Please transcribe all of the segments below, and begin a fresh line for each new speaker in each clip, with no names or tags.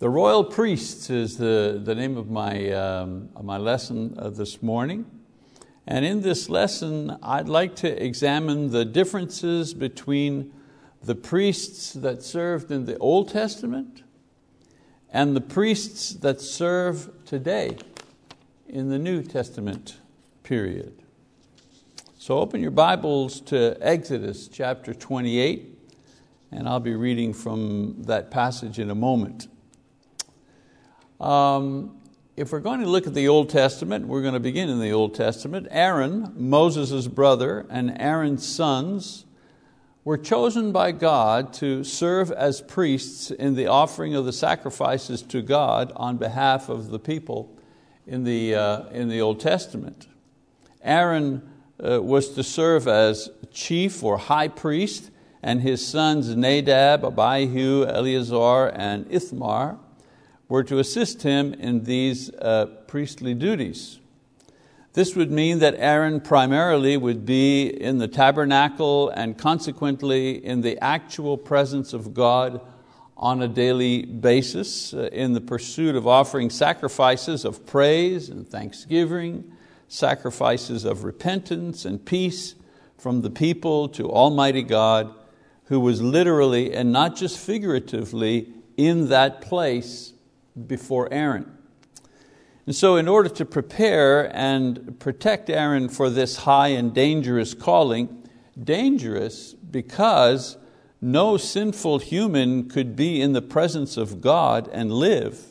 The royal priests is the, the name of my, um, my lesson uh, this morning. And in this lesson, I'd like to examine the differences between the priests that served in the Old Testament and the priests that serve today in the New Testament period. So open your Bibles to Exodus chapter 28, and I'll be reading from that passage in a moment. Um, if we're going to look at the Old Testament, we're going to begin in the Old Testament. Aaron, Moses' brother, and Aaron's sons were chosen by God to serve as priests in the offering of the sacrifices to God on behalf of the people in the, uh, in the Old Testament. Aaron uh, was to serve as chief or high priest, and his sons Nadab, Abihu, Eleazar, and Ithamar were to assist him in these uh, priestly duties. This would mean that Aaron primarily would be in the tabernacle and consequently in the actual presence of God on a daily basis uh, in the pursuit of offering sacrifices of praise and thanksgiving, sacrifices of repentance and peace from the people to Almighty God, who was literally and not just figuratively in that place before Aaron. And so, in order to prepare and protect Aaron for this high and dangerous calling, dangerous because no sinful human could be in the presence of God and live.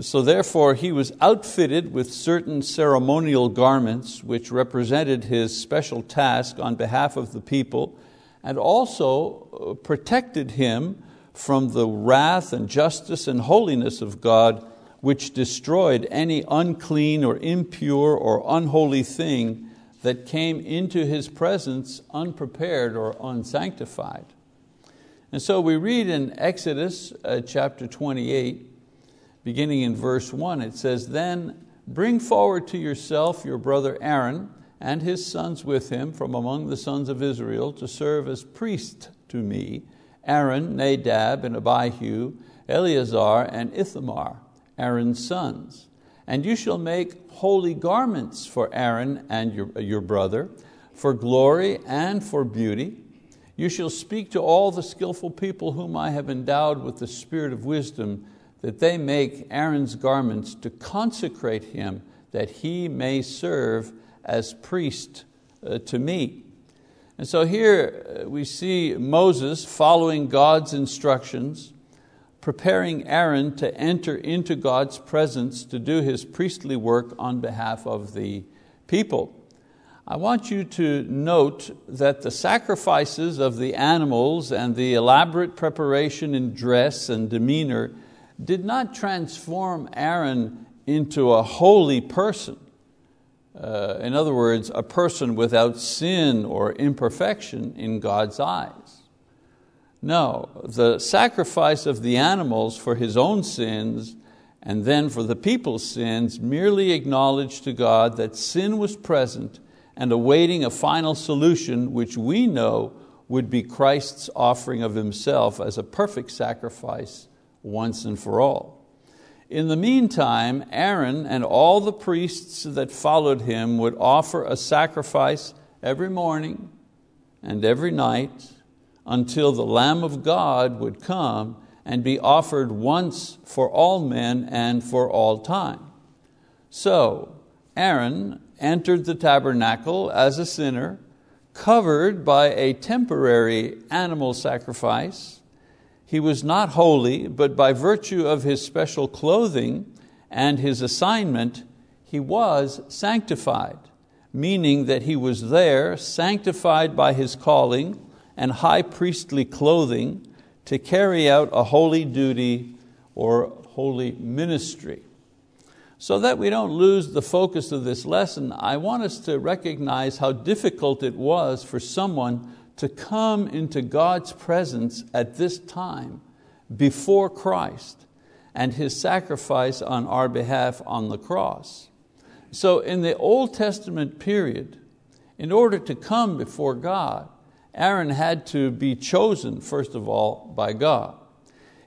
So, therefore, he was outfitted with certain ceremonial garments which represented his special task on behalf of the people and also uh, protected him from the wrath and justice and holiness of God, which destroyed any unclean or impure or unholy thing that came into His presence unprepared or unsanctified. And so we read in Exodus uh, chapter 28, beginning in verse 1, it says, Then bring forward to yourself your brother Aaron and his sons with him from among the sons of Israel to serve as priest to me Aaron, Nadab, and Abihu, Eleazar, and Ithamar, Aaron's sons. And you shall make holy garments for Aaron and your, your brother, for glory and for beauty. You shall speak to all the skillful people whom I have endowed with the spirit of wisdom, that they make Aaron's garments to consecrate him, that he may serve as priest uh, to me. And so here uh, we see Moses following God's instructions, preparing Aaron to enter into God's presence to do his priestly work on behalf of the people. I want you to note that the sacrifices of the animals and the elaborate preparation in dress and demeanor did not transform Aaron into a holy person. Uh, in other words, a person without sin or imperfection in God's eyes. No, the sacrifice of the animals for his own sins and then for the people's sins merely acknowledged to God that sin was present and awaiting a final solution which we know would be Christ's offering of Himself as a perfect sacrifice once and for all. In the meantime, Aaron and all the priests that followed him would offer a sacrifice every morning and every night until the Lamb of God would come and be offered once for all men and for all time. So Aaron entered the tabernacle as a sinner, covered by a temporary animal sacrifice, he was not holy, but by virtue of his special clothing and his assignment, he was sanctified, meaning that he was there, sanctified by his calling and high priestly clothing, to carry out a holy duty or holy ministry. So that we don't lose the focus of this lesson, I want us to recognize how difficult it was for someone to come into God's presence at this time before Christ and His sacrifice on our behalf on the cross. So in the Old Testament period, in order to come before God, Aaron had to be chosen, first of all, by God.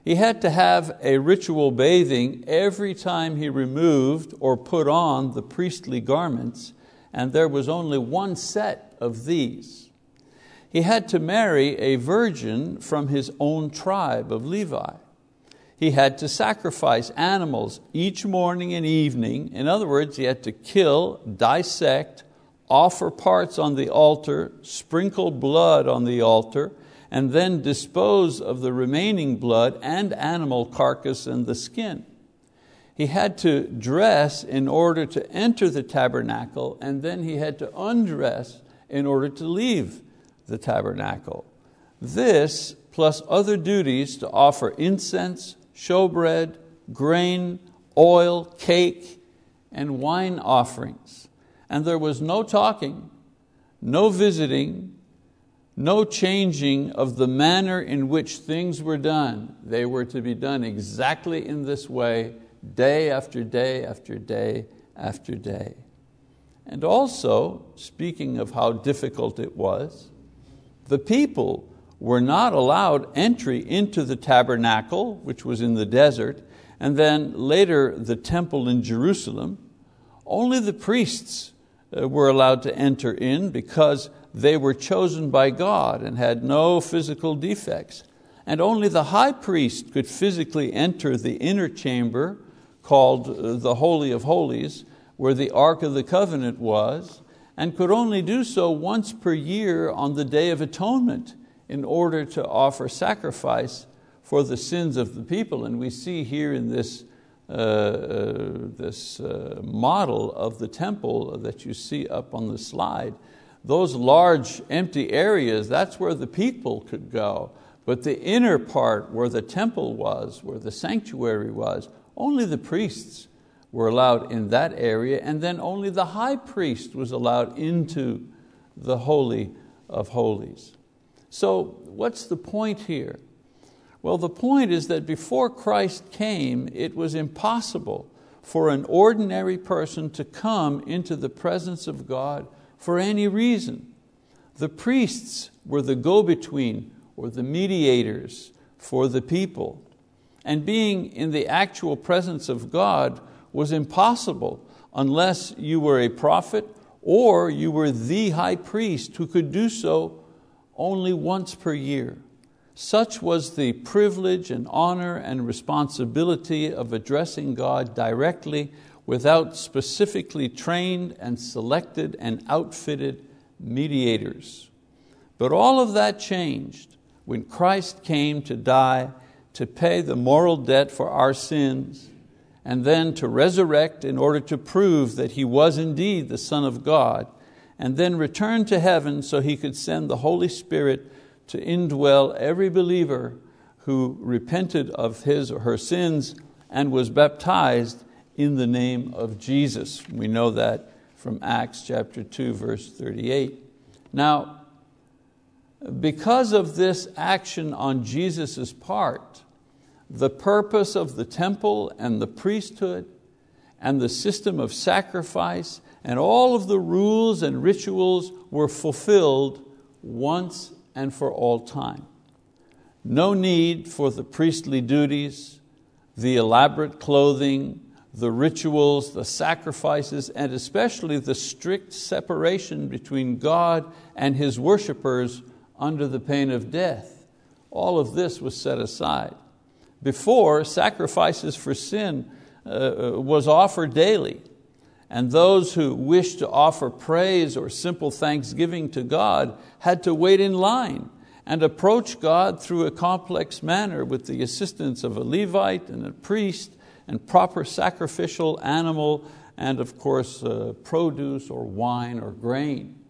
He had to have a ritual bathing every time he removed or put on the priestly garments, and there was only one set of these. He had to marry a virgin from his own tribe of Levi. He had to sacrifice animals each morning and evening. In other words, he had to kill, dissect, offer parts on the altar, sprinkle blood on the altar, and then dispose of the remaining blood and animal carcass and the skin. He had to dress in order to enter the tabernacle, and then he had to undress in order to leave the tabernacle. This, plus other duties to offer incense, showbread, grain, oil, cake, and wine offerings. And there was no talking, no visiting, no changing of the manner in which things were done. They were to be done exactly in this way, day after day after day after day. And also, speaking of how difficult it was, the people were not allowed entry into the tabernacle, which was in the desert, and then later the temple in Jerusalem. Only the priests uh, were allowed to enter in because they were chosen by God and had no physical defects. And only the high priest could physically enter the inner chamber called uh, the Holy of Holies, where the Ark of the Covenant was, and could only do so once per year on the Day of Atonement in order to offer sacrifice for the sins of the people. And we see here in this, uh, uh, this uh, model of the temple that you see up on the slide, those large empty areas, that's where the people could go. But the inner part where the temple was, where the sanctuary was, only the priests were allowed in that area, and then only the high priest was allowed into the Holy of Holies. So, what's the point here? Well, the point is that before Christ came, it was impossible for an ordinary person to come into the presence of God for any reason. The priests were the go between or the mediators for the people. And being in the actual presence of God was impossible unless you were a prophet or you were the high priest who could do so only once per year. Such was the privilege and honor and responsibility of addressing God directly without specifically trained and selected and outfitted mediators. But all of that changed when Christ came to die to pay the moral debt for our sins and then to resurrect in order to prove that He was indeed the Son of God and then return to heaven so He could send the Holy Spirit to indwell every believer who repented of his or her sins and was baptized in the name of Jesus. We know that from Acts chapter 2, verse 38. Now, because of this action on Jesus' part, the purpose of the temple and the priesthood and the system of sacrifice and all of the rules and rituals were fulfilled once and for all time. No need for the priestly duties, the elaborate clothing, the rituals, the sacrifices, and especially the strict separation between God and His worshippers under the pain of death. All of this was set aside. Before, sacrifices for sin uh, uh was offered daily, and those who wished to offer praise or simple thanksgiving to God had to wait in line and approach God through a complex manner with the assistance of a Levite and a priest and proper sacrificial animal, and of course, uh, produce or wine or grain.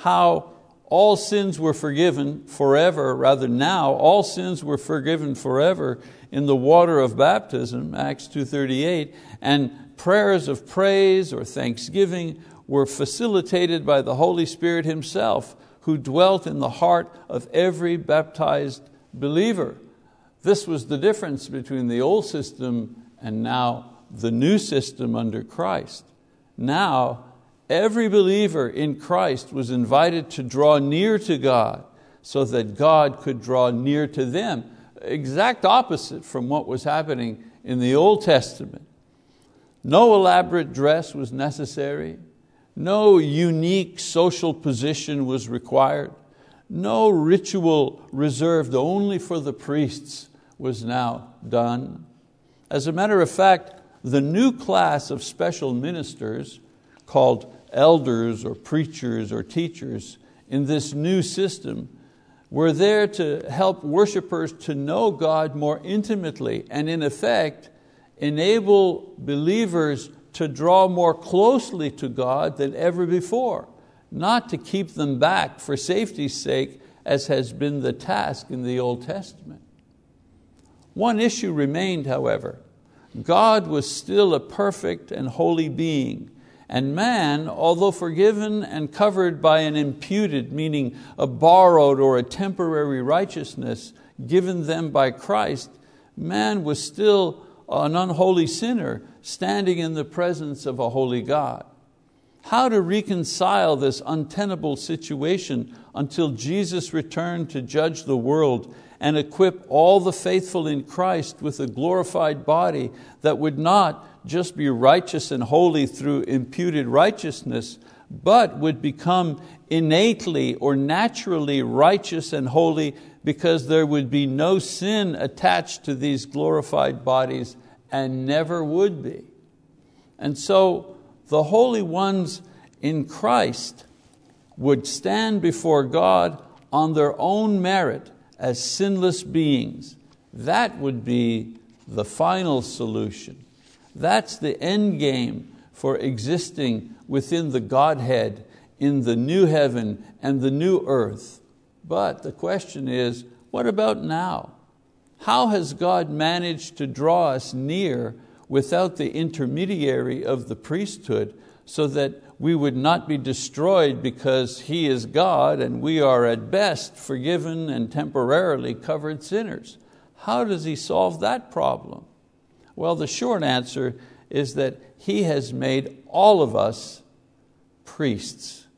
How all sins were forgiven forever, rather now, all sins were forgiven forever in the water of baptism, Acts 2.38, and prayers of praise or thanksgiving were facilitated by the Holy Spirit Himself, who dwelt in the heart of every baptized believer. This was the difference between the old system and now the new system under Christ. Now, every believer in Christ was invited to draw near to God so that God could draw near to them. exact opposite from what was happening in the Old Testament. No elaborate dress was necessary. No unique social position was required. No ritual reserved only for the priests was now done. As a matter of fact, the new class of special ministers, called elders or preachers or teachers, in this new system, were there to help worshipers to know God more intimately and, in effect, enable believers to draw more closely to God than ever before, not to keep them back for safety's sake, as has been the task in the Old Testament. One issue remained, however. God was still a perfect and holy being, and man, although forgiven and covered by an imputed, meaning a borrowed or a temporary righteousness given them by Christ, man was still an unholy sinner standing in the presence of a holy God. How to reconcile this untenable situation until Jesus returned to judge the world and equip all the faithful in Christ with a glorified body that would not just be righteous and holy through imputed righteousness, but would become innately or naturally righteous and holy because there would be no sin attached to these glorified bodies and never would be. And so the holy ones in Christ would stand before God on their own merit as sinless beings. That would be the final solution. That's the end game for existing within the Godhead in the new heaven and the new earth. But the question is, what about now? How has God managed to draw us near without the intermediary of the priesthood so that we would not be destroyed because He is God and we are at best forgiven and temporarily covered sinners? How does He solve that problem? Well, the short answer is that He has made all of us priests.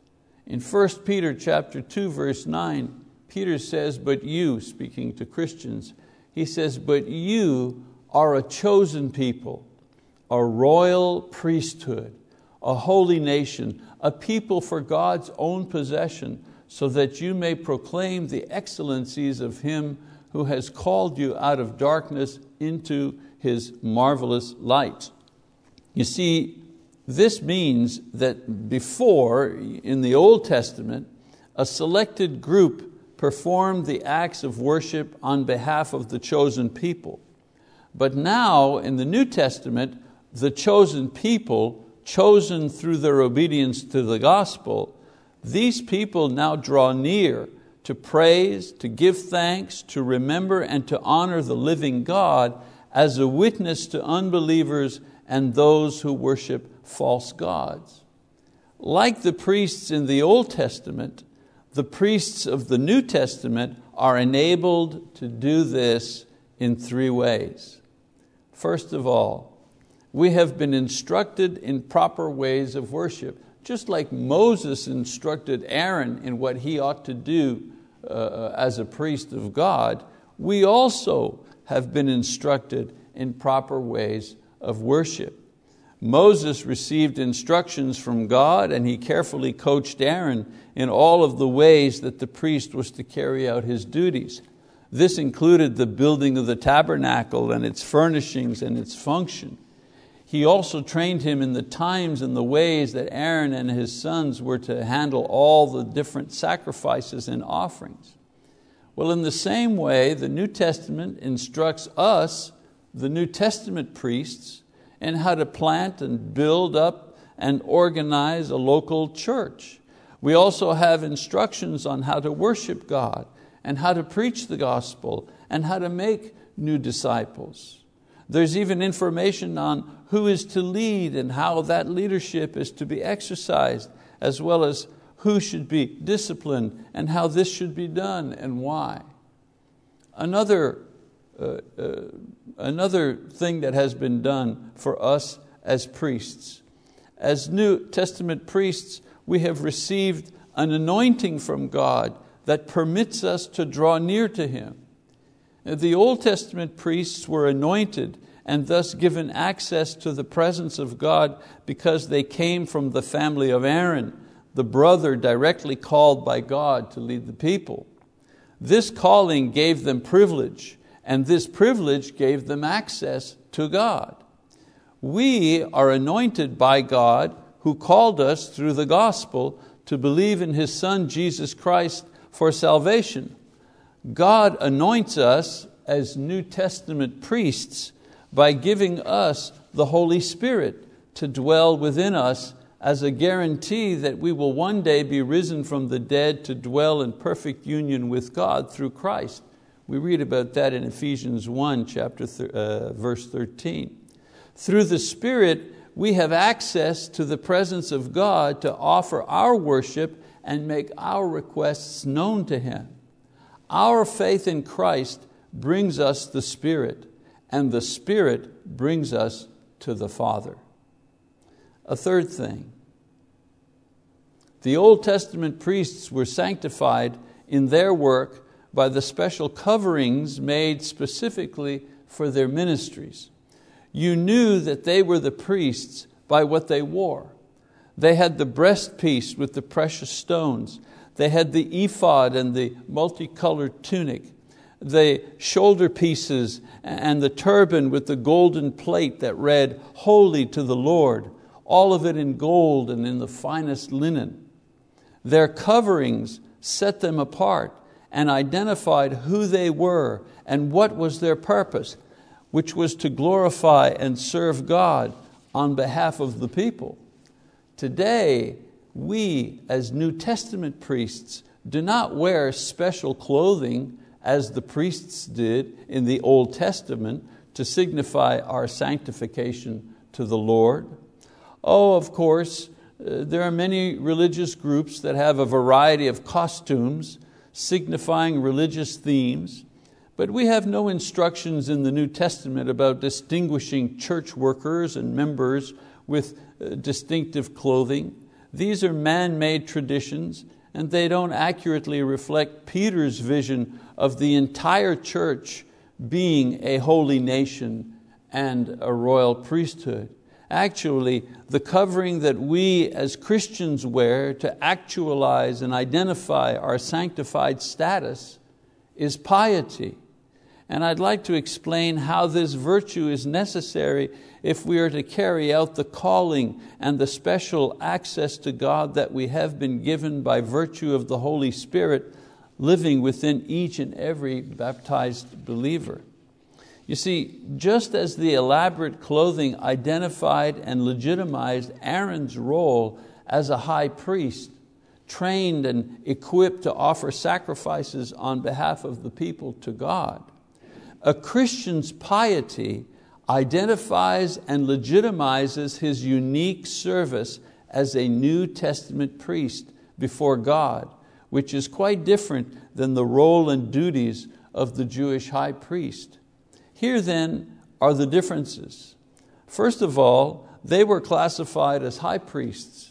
In 1 Peter chapter 2, verse 9, Peter says, But you, speaking to Christians, he says, But you are a chosen people, a royal priesthood, a holy nation, a people for God's own possession, so that you may proclaim the excellencies of Him who has called you out of darkness into His marvelous light. You see, this means that before, in the Old Testament, a selected group performed the acts of worship on behalf of the chosen people. But now, in the New Testament, the chosen people, chosen through their obedience to the gospel, these people now draw near to praise, to give thanks, to remember and to honor the living God as a witness to unbelievers and those who worship false gods. Like the priests in the Old Testament, the priests of the New Testament are enabled to do this in three ways. First of all, we have been instructed in proper ways of worship, just like Moses instructed Aaron in what he ought to do uh, as a priest of God, we also have been instructed in proper ways of worship. Moses received instructions from God and he carefully coached Aaron in all of the ways that the priest was to carry out his duties. This included the building of the tabernacle and its furnishings and its function. He also trained him in the times and the ways that Aaron and his sons were to handle all the different sacrifices and offerings. Well, in the same way, the New Testament instructs us, the New Testament priests, in how to plant and build up and organize a local church. We also have instructions on how to worship God and how to preach the gospel and how to make new disciples. There's even information on who is to lead and how that leadership is to be exercised, as well as who should be disciplined and how this should be done and why. Another uh, uh, another thing that has been done for us as priests. As New Testament priests, we have received an anointing from God that permits us to draw near to Him. The Old Testament priests were anointed and thus given access to the presence of God because they came from the family of Aaron, the brother directly called by God to lead the people. This calling gave them privilege, and this privilege gave them access to God. We are anointed by God who called us through the gospel to believe in His Son Jesus Christ for salvation. God anoints us as New Testament priests by giving us the Holy Spirit to dwell within us as a guarantee that we will one day be risen from the dead to dwell in perfect union with God through Christ. We read about that in Ephesians 1, chapter uh, verse 13. Through the Spirit, we have access to the presence of God to offer our worship and make our requests known to Him. Our faith in Christ brings us the Spirit, and the Spirit brings us to the Father. A third thing the Old Testament priests were sanctified in their work by the special coverings made specifically for their ministries you knew that they were the priests by what they wore. They had the breastpiece with the precious stones. They had the ephod and the multicolored tunic, the shoulder pieces and the turban with the golden plate that read, Holy to the Lord, all of it in gold and in the finest linen. Their coverings set them apart and identified who they were and what was their purpose which was to glorify and serve God on behalf of the people. Today, we as New Testament priests do not wear special clothing as the priests did in the Old Testament to signify our sanctification to the Lord. Oh, of course, uh, there are many religious groups that have a variety of costumes signifying religious themes. But we have no instructions in the New Testament about distinguishing church workers and members with uh, distinctive clothing. These are man made traditions, and they don't accurately reflect Peter's vision of the entire church being a holy nation and a royal priesthood. Actually, the covering that we as Christians wear to actualize and identify our sanctified status is piety. And I'd like to explain how this virtue is necessary if we are to carry out the calling and the special access to God that we have been given by virtue of the Holy Spirit living within each and every baptized believer. You see, just as the elaborate clothing identified and legitimized Aaron's role as a high priest, trained and equipped to offer sacrifices on behalf of the people to God, a Christian's piety identifies and legitimizes his unique service as a New Testament priest before God, which is quite different than the role and duties of the Jewish high priest. Here then are the differences. First of all, they were classified as high priests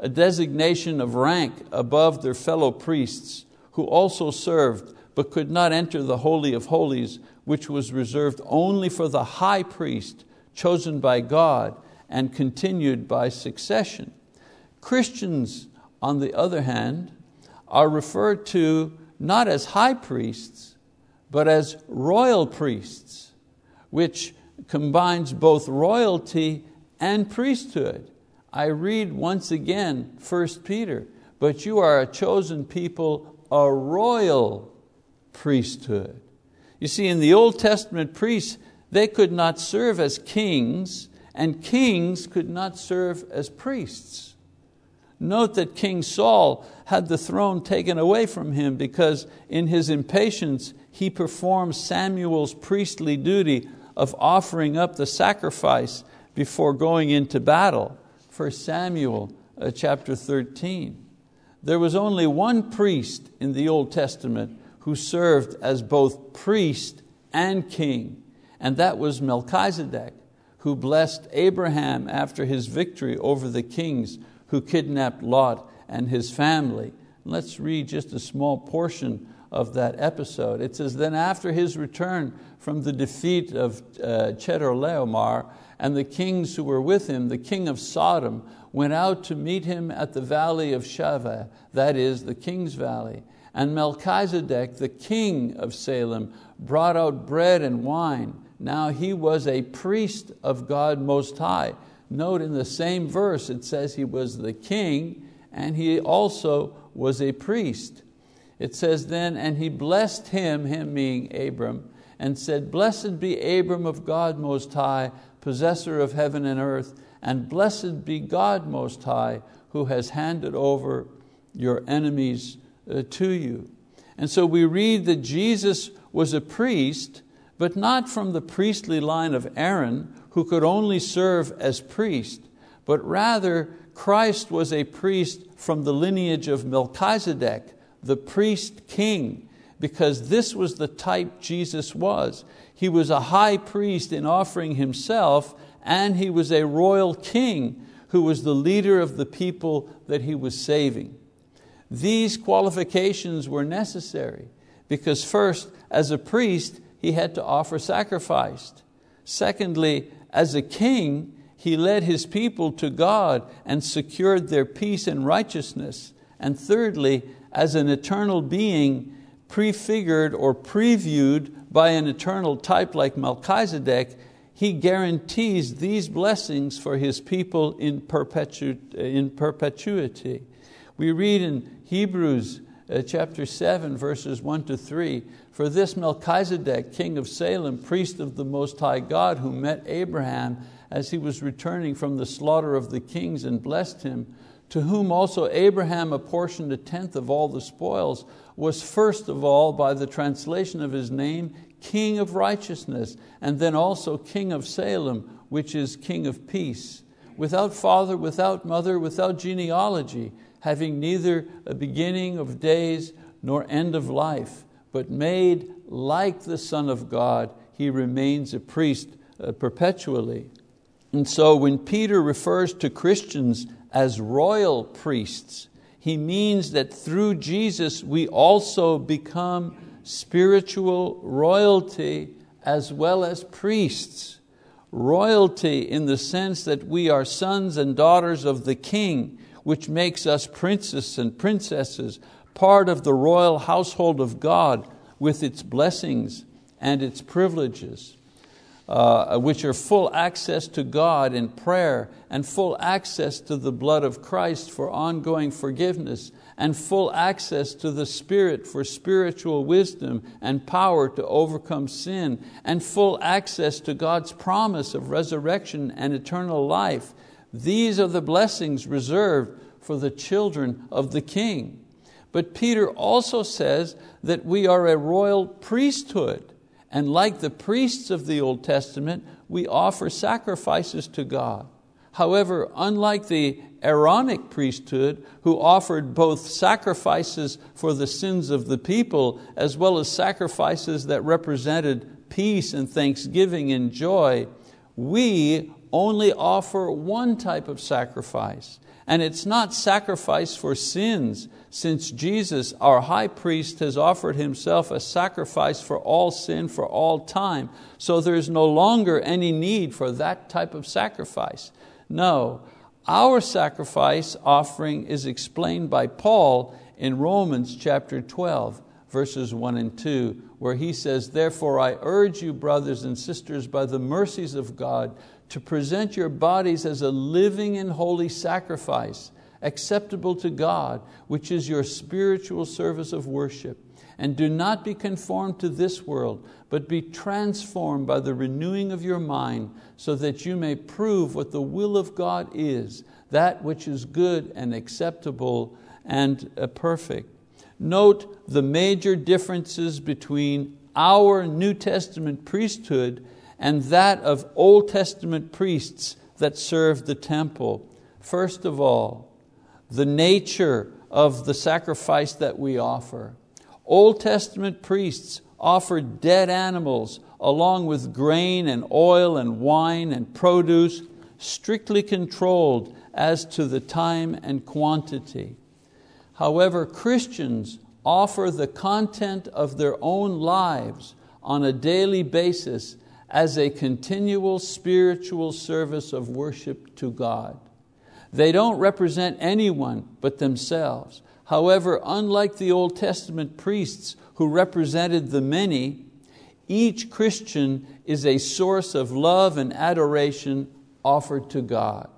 a designation of rank above their fellow priests who also served but could not enter the Holy of Holies, which was reserved only for the high priest chosen by God and continued by succession. Christians, on the other hand, are referred to not as high priests, but as royal priests, which combines both royalty and priesthood. I read once again 1 Peter, but you are a chosen people, a royal priesthood. You see, in the Old Testament, priests, they could not serve as kings, and kings could not serve as priests. Note that King Saul had the throne taken away from him because in his impatience he performed Samuel's priestly duty of offering up the sacrifice before going into battle. 1 Samuel uh, chapter 13. There was only one priest in the Old Testament who served as both priest and king, and that was Melchizedek, who blessed Abraham after his victory over the kings who kidnapped Lot and his family. Let's read just a small portion of that episode. It says, Then after his return from the defeat of uh, Chedorlaomer and the kings who were with him, the king of Sodom went out to meet him at the valley of Shaveh, that is, the king's valley. And Melchizedek, the king of Salem, brought out bread and wine. Now he was a priest of God Most High. Note in the same verse it says he was the king and he also was a priest. It says then, and he blessed him, him being Abram, and said, Blessed be Abram of God Most High, possessor of heaven and earth, and blessed be God Most High, who has handed over your enemies uh, to you. And so we read that Jesus was a priest, but not from the priestly line of Aaron, who could only serve as priest, but rather Christ was a priest from the lineage of Melchizedek, the priest king, because this was the type Jesus was. He was a high priest in offering himself, and he was a royal king who was the leader of the people that he was saving. These qualifications were necessary because first, as a priest, he had to offer sacrifice. Secondly, as a king, he led his people to God and secured their peace and righteousness. And thirdly, as an eternal being, prefigured or previewed by an eternal type like Melchizedek, he guarantees these blessings for His people in, perpetu in perpetuity. We read in Hebrews uh, chapter 7, verses 1 to 3 For this Melchizedek, king of Salem, priest of the Most High God, who met Abraham as he was returning from the slaughter of the kings and blessed him, to whom also Abraham apportioned a tenth of all the spoils, was first of all, by the translation of his name, King of righteousness, and then also King of Salem, which is King of peace. Without father, without mother, without genealogy, having neither a beginning of days nor end of life, but made like the Son of God, he remains a priest uh, perpetually. And so when Peter refers to Christians as royal priests, he means that through Jesus we also become spiritual royalty as well as priests. Royalty in the sense that we are sons and daughters of the King, which makes us princes and princesses, part of the royal household of God with its blessings and its privileges uh, which are full access to God in prayer and full access to the blood of Christ for ongoing forgiveness and full access to the Spirit for spiritual wisdom and power to overcome sin and full access to God's promise of resurrection and eternal life. These are the blessings reserved for the children of the King. But Peter also says that we are a royal priesthood. And like the priests of the Old Testament, we offer sacrifices to God. However, unlike the Aaronic priesthood, who offered both sacrifices for the sins of the people as well as sacrifices that represented peace and thanksgiving and joy, we only offer one type of sacrifice. And it's not sacrifice for sins, since Jesus, our high priest, has offered himself a sacrifice for all sin for all time. So there's no longer any need for that type of sacrifice. No, our sacrifice offering is explained by Paul in Romans chapter 12, verses 1 and 2, where he says, Therefore I urge you, brothers and sisters, by the mercies of God, to present your bodies as a living and holy sacrifice, acceptable to God, which is your spiritual service of worship. And do not be conformed to this world, but be transformed by the renewing of your mind, so that you may prove what the will of God is, that which is good and acceptable and uh, perfect. Note the major differences between our New Testament priesthood and that of Old Testament priests that served the temple. First of all, the nature of the sacrifice that we offer. Old Testament priests offered dead animals along with grain and oil and wine and produce, strictly controlled as to the time and quantity. However, Christians offer the content of their own lives on a daily basis as a continual spiritual service of worship to God. They don't represent anyone but themselves. However, unlike the Old Testament priests who represented the many, each Christian is a source of love and adoration offered to God.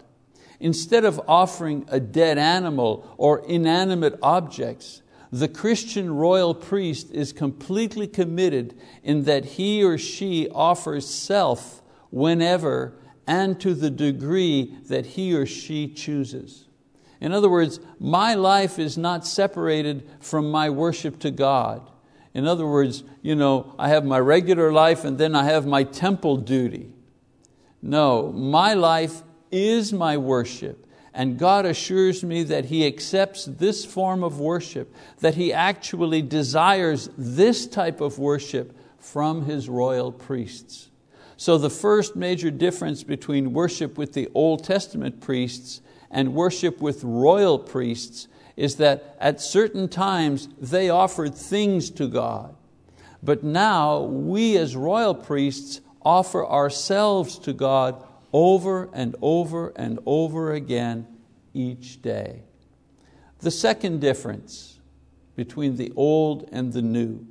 Instead of offering a dead animal or inanimate objects, the Christian royal priest is completely committed in that he or she offers self whenever and to the degree that he or she chooses. In other words, my life is not separated from my worship to God. In other words, you know, I have my regular life and then I have my temple duty. No, my life is my worship. And God assures me that He accepts this form of worship, that He actually desires this type of worship from His royal priests. So, the first major difference between worship with the Old Testament priests and worship with royal priests is that at certain times they offered things to God. But now we as royal priests offer ourselves to God over and over and over again each day. The second difference between the old and the new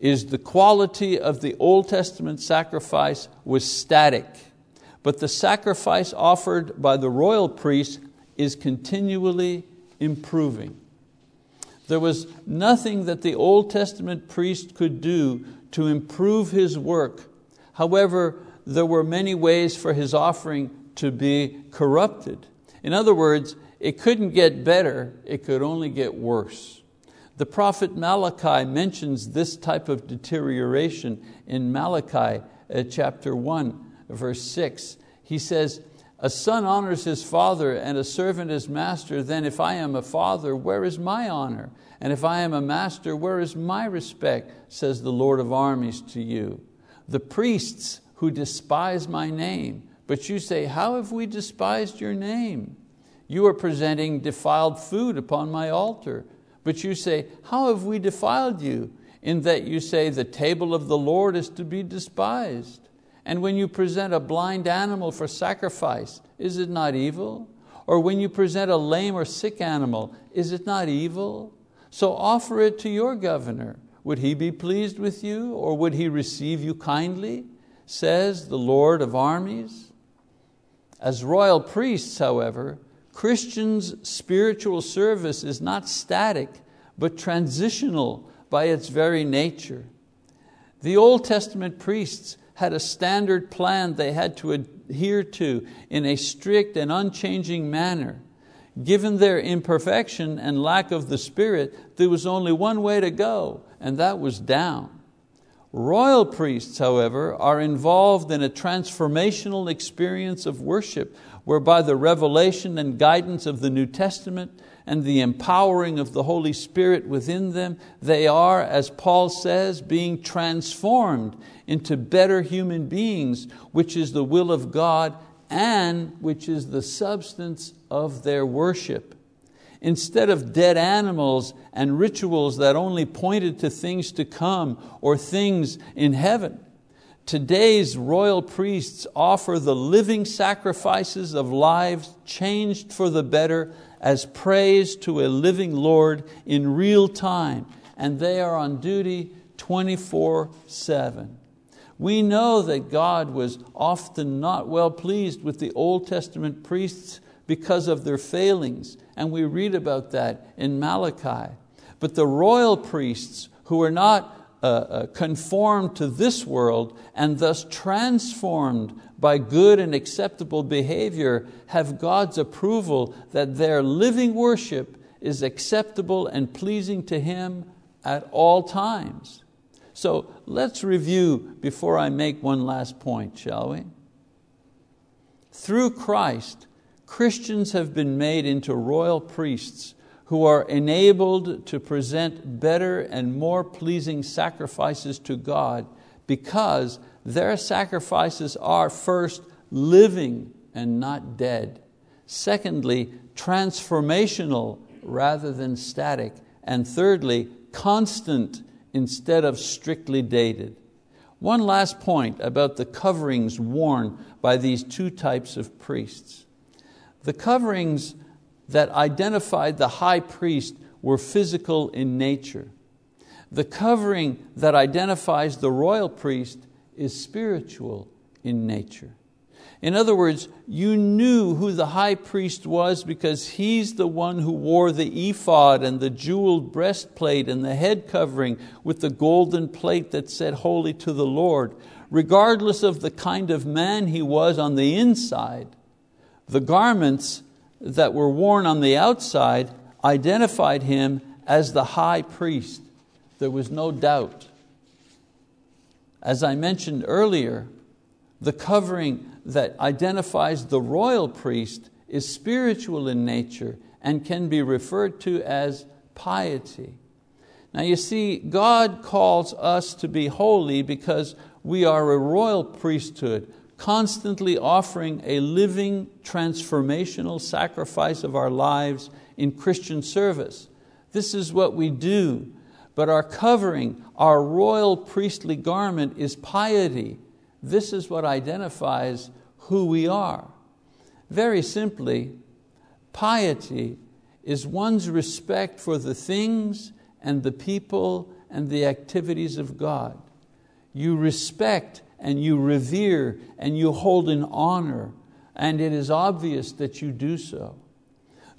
is the quality of the Old Testament sacrifice was static but the sacrifice offered by the royal priest is continually improving. There was nothing that the Old Testament priest could do to improve his work. However, there were many ways for his offering to be corrupted. In other words, it couldn't get better, it could only get worse. The prophet Malachi mentions this type of deterioration in Malachi uh, chapter 1 verse 6. He says, a son honors his father and a servant his master, then if I am a father, where is my honor? And if I am a master, where is my respect? Says the Lord of armies to you. The priests who despise my name, but you say, How have we despised your name? You are presenting defiled food upon my altar. But you say, How have we defiled you? In that you say, The table of the Lord is to be despised. And when you present a blind animal for sacrifice, is it not evil? Or when you present a lame or sick animal, is it not evil? So offer it to your governor. Would he be pleased with you, or would he receive you kindly? Says the Lord of armies. As royal priests, however, Christians' spiritual service is not static, but transitional by its very nature. The Old Testament priests had a standard plan they had to adhere to in a strict and unchanging manner. Given their imperfection and lack of the Spirit, there was only one way to go, and that was down. Royal priests, however, are involved in a transformational experience of worship whereby the revelation and guidance of the New Testament and the empowering of the Holy Spirit within them, they are, as Paul says, being transformed into better human beings, which is the will of God and which is the substance of their worship. Instead of dead animals and rituals that only pointed to things to come or things in heaven, today's royal priests offer the living sacrifices of lives changed for the better as praise to a living Lord in real time, and they are on duty 24 7. We know that God was often not well pleased with the Old Testament priests because of their failings, and we read about that in Malachi. But the royal priests who were not uh, uh, conformed to this world and thus transformed by good and acceptable behavior have God's approval that their living worship is acceptable and pleasing to Him at all times. So let's review before I make one last point, shall we? Through Christ, Christians have been made into royal priests who are enabled to present better and more pleasing sacrifices to God because their sacrifices are first living and not dead. Secondly, transformational rather than static. and thirdly, constant instead of strictly dated. One last point about the coverings worn by these two types of priests. The coverings that identified the high priest were physical in nature. The covering that identifies the royal priest is spiritual in nature. In other words, you knew who the high priest was because he's the one who wore the ephod and the jeweled breastplate and the head covering with the golden plate that said, Holy to the Lord. Regardless of the kind of man he was on the inside, the garments that were worn on the outside identified him as the high priest. There was no doubt. As I mentioned earlier, the covering that identifies the royal priest is spiritual in nature and can be referred to as piety. Now you see, God calls us to be holy because we are a royal priesthood, constantly offering a living, transformational sacrifice of our lives in Christian service. This is what we do. But our covering, our royal priestly garment is piety. This is what identifies who we are. Very simply, piety is one's respect for the things and the people and the activities of God. You respect and you revere and you hold in honor, and it is obvious that you do so.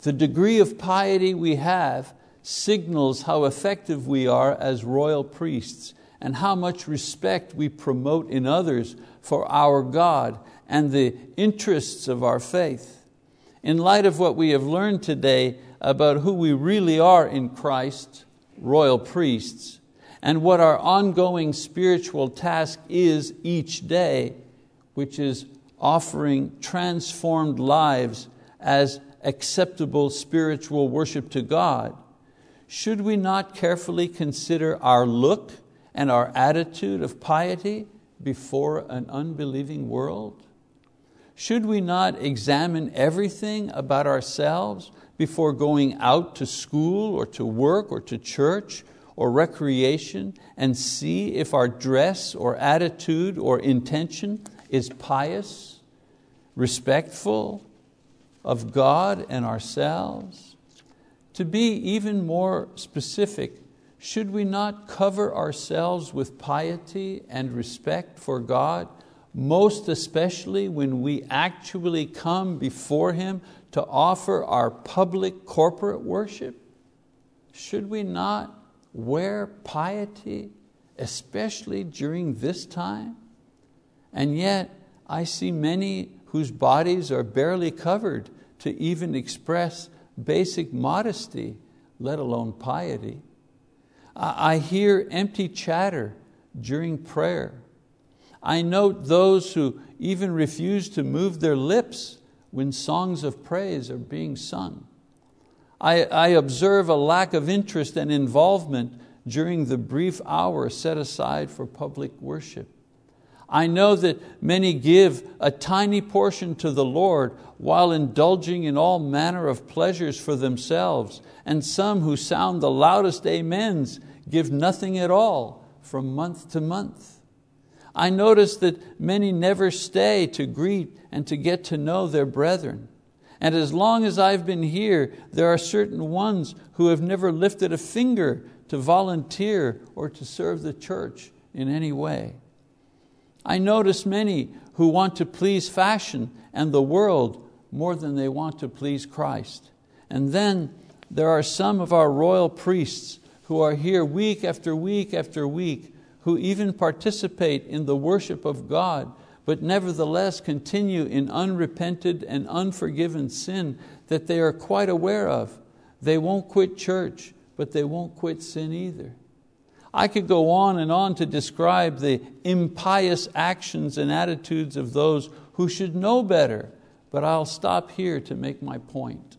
The degree of piety we have signals how effective we are as royal priests and how much respect we promote in others for our God and the interests of our faith. In light of what we have learned today about who we really are in Christ, royal priests, and what our ongoing spiritual task is each day, which is offering transformed lives as acceptable spiritual worship to God, should we not carefully consider our look and our attitude of piety before an unbelieving world? Should we not examine everything about ourselves before going out to school or to work or to church or recreation and see if our dress or attitude or intention is pious, respectful of God and ourselves? To be even more specific, should we not cover ourselves with piety and respect for God, most especially when we actually come before Him to offer our public corporate worship? Should we not wear piety, especially during this time? And yet, I see many whose bodies are barely covered to even express basic modesty, let alone piety. I hear empty chatter during prayer. I note those who even refuse to move their lips when songs of praise are being sung. I, I observe a lack of interest and involvement during the brief hour set aside for public worship. I know that many give a tiny portion to the Lord while indulging in all manner of pleasures for themselves, and some who sound the loudest amens give nothing at all from month to month. I notice that many never stay to greet and to get to know their brethren. And as long as I've been here, there are certain ones who have never lifted a finger to volunteer or to serve the church in any way. I notice many who want to please fashion and the world more than they want to please Christ. And then there are some of our royal priests who are here week after week after week, who even participate in the worship of God, but nevertheless continue in unrepented and unforgiven sin that they are quite aware of. They won't quit church, but they won't quit sin either. I could go on and on to describe the impious actions and attitudes of those who should know better, but I'll stop here to make my point.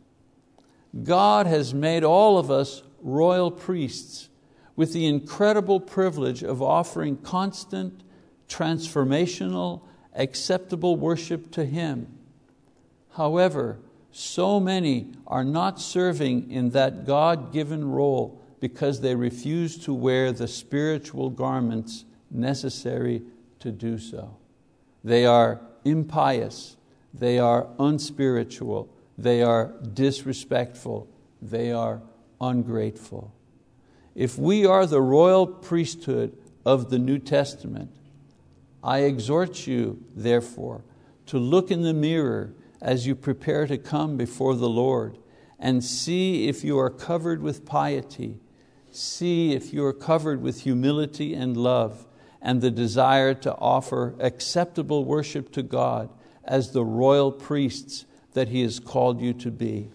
God has made all of us royal priests with the incredible privilege of offering constant, transformational, acceptable worship to Him. However, so many are not serving in that God given role because they refuse to wear the spiritual garments necessary to do so. They are impious, they are unspiritual, they are disrespectful, they are ungrateful. If we are the royal priesthood of the New Testament, I exhort you, therefore, to look in the mirror as you prepare to come before the Lord and see if you are covered with piety, see if you are covered with humility and love and the desire to offer acceptable worship to God as the royal priests that He has called you to be.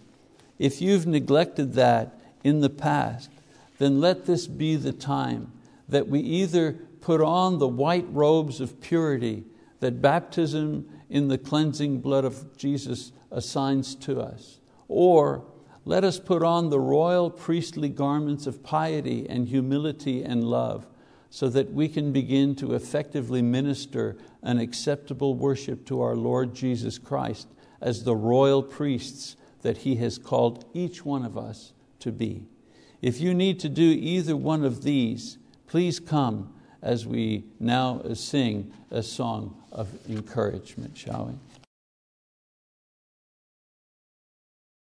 If you've neglected that in the past, then let this be the time that we either put on the white robes of purity that baptism in the cleansing blood of Jesus assigns to us, or let us put on the royal priestly garments of piety and humility and love so that we can begin to effectively minister an acceptable worship to our Lord Jesus Christ as the royal priests that He has called each one of us to be. If you need to do either one of these, please come as we now sing a song of encouragement, shall we?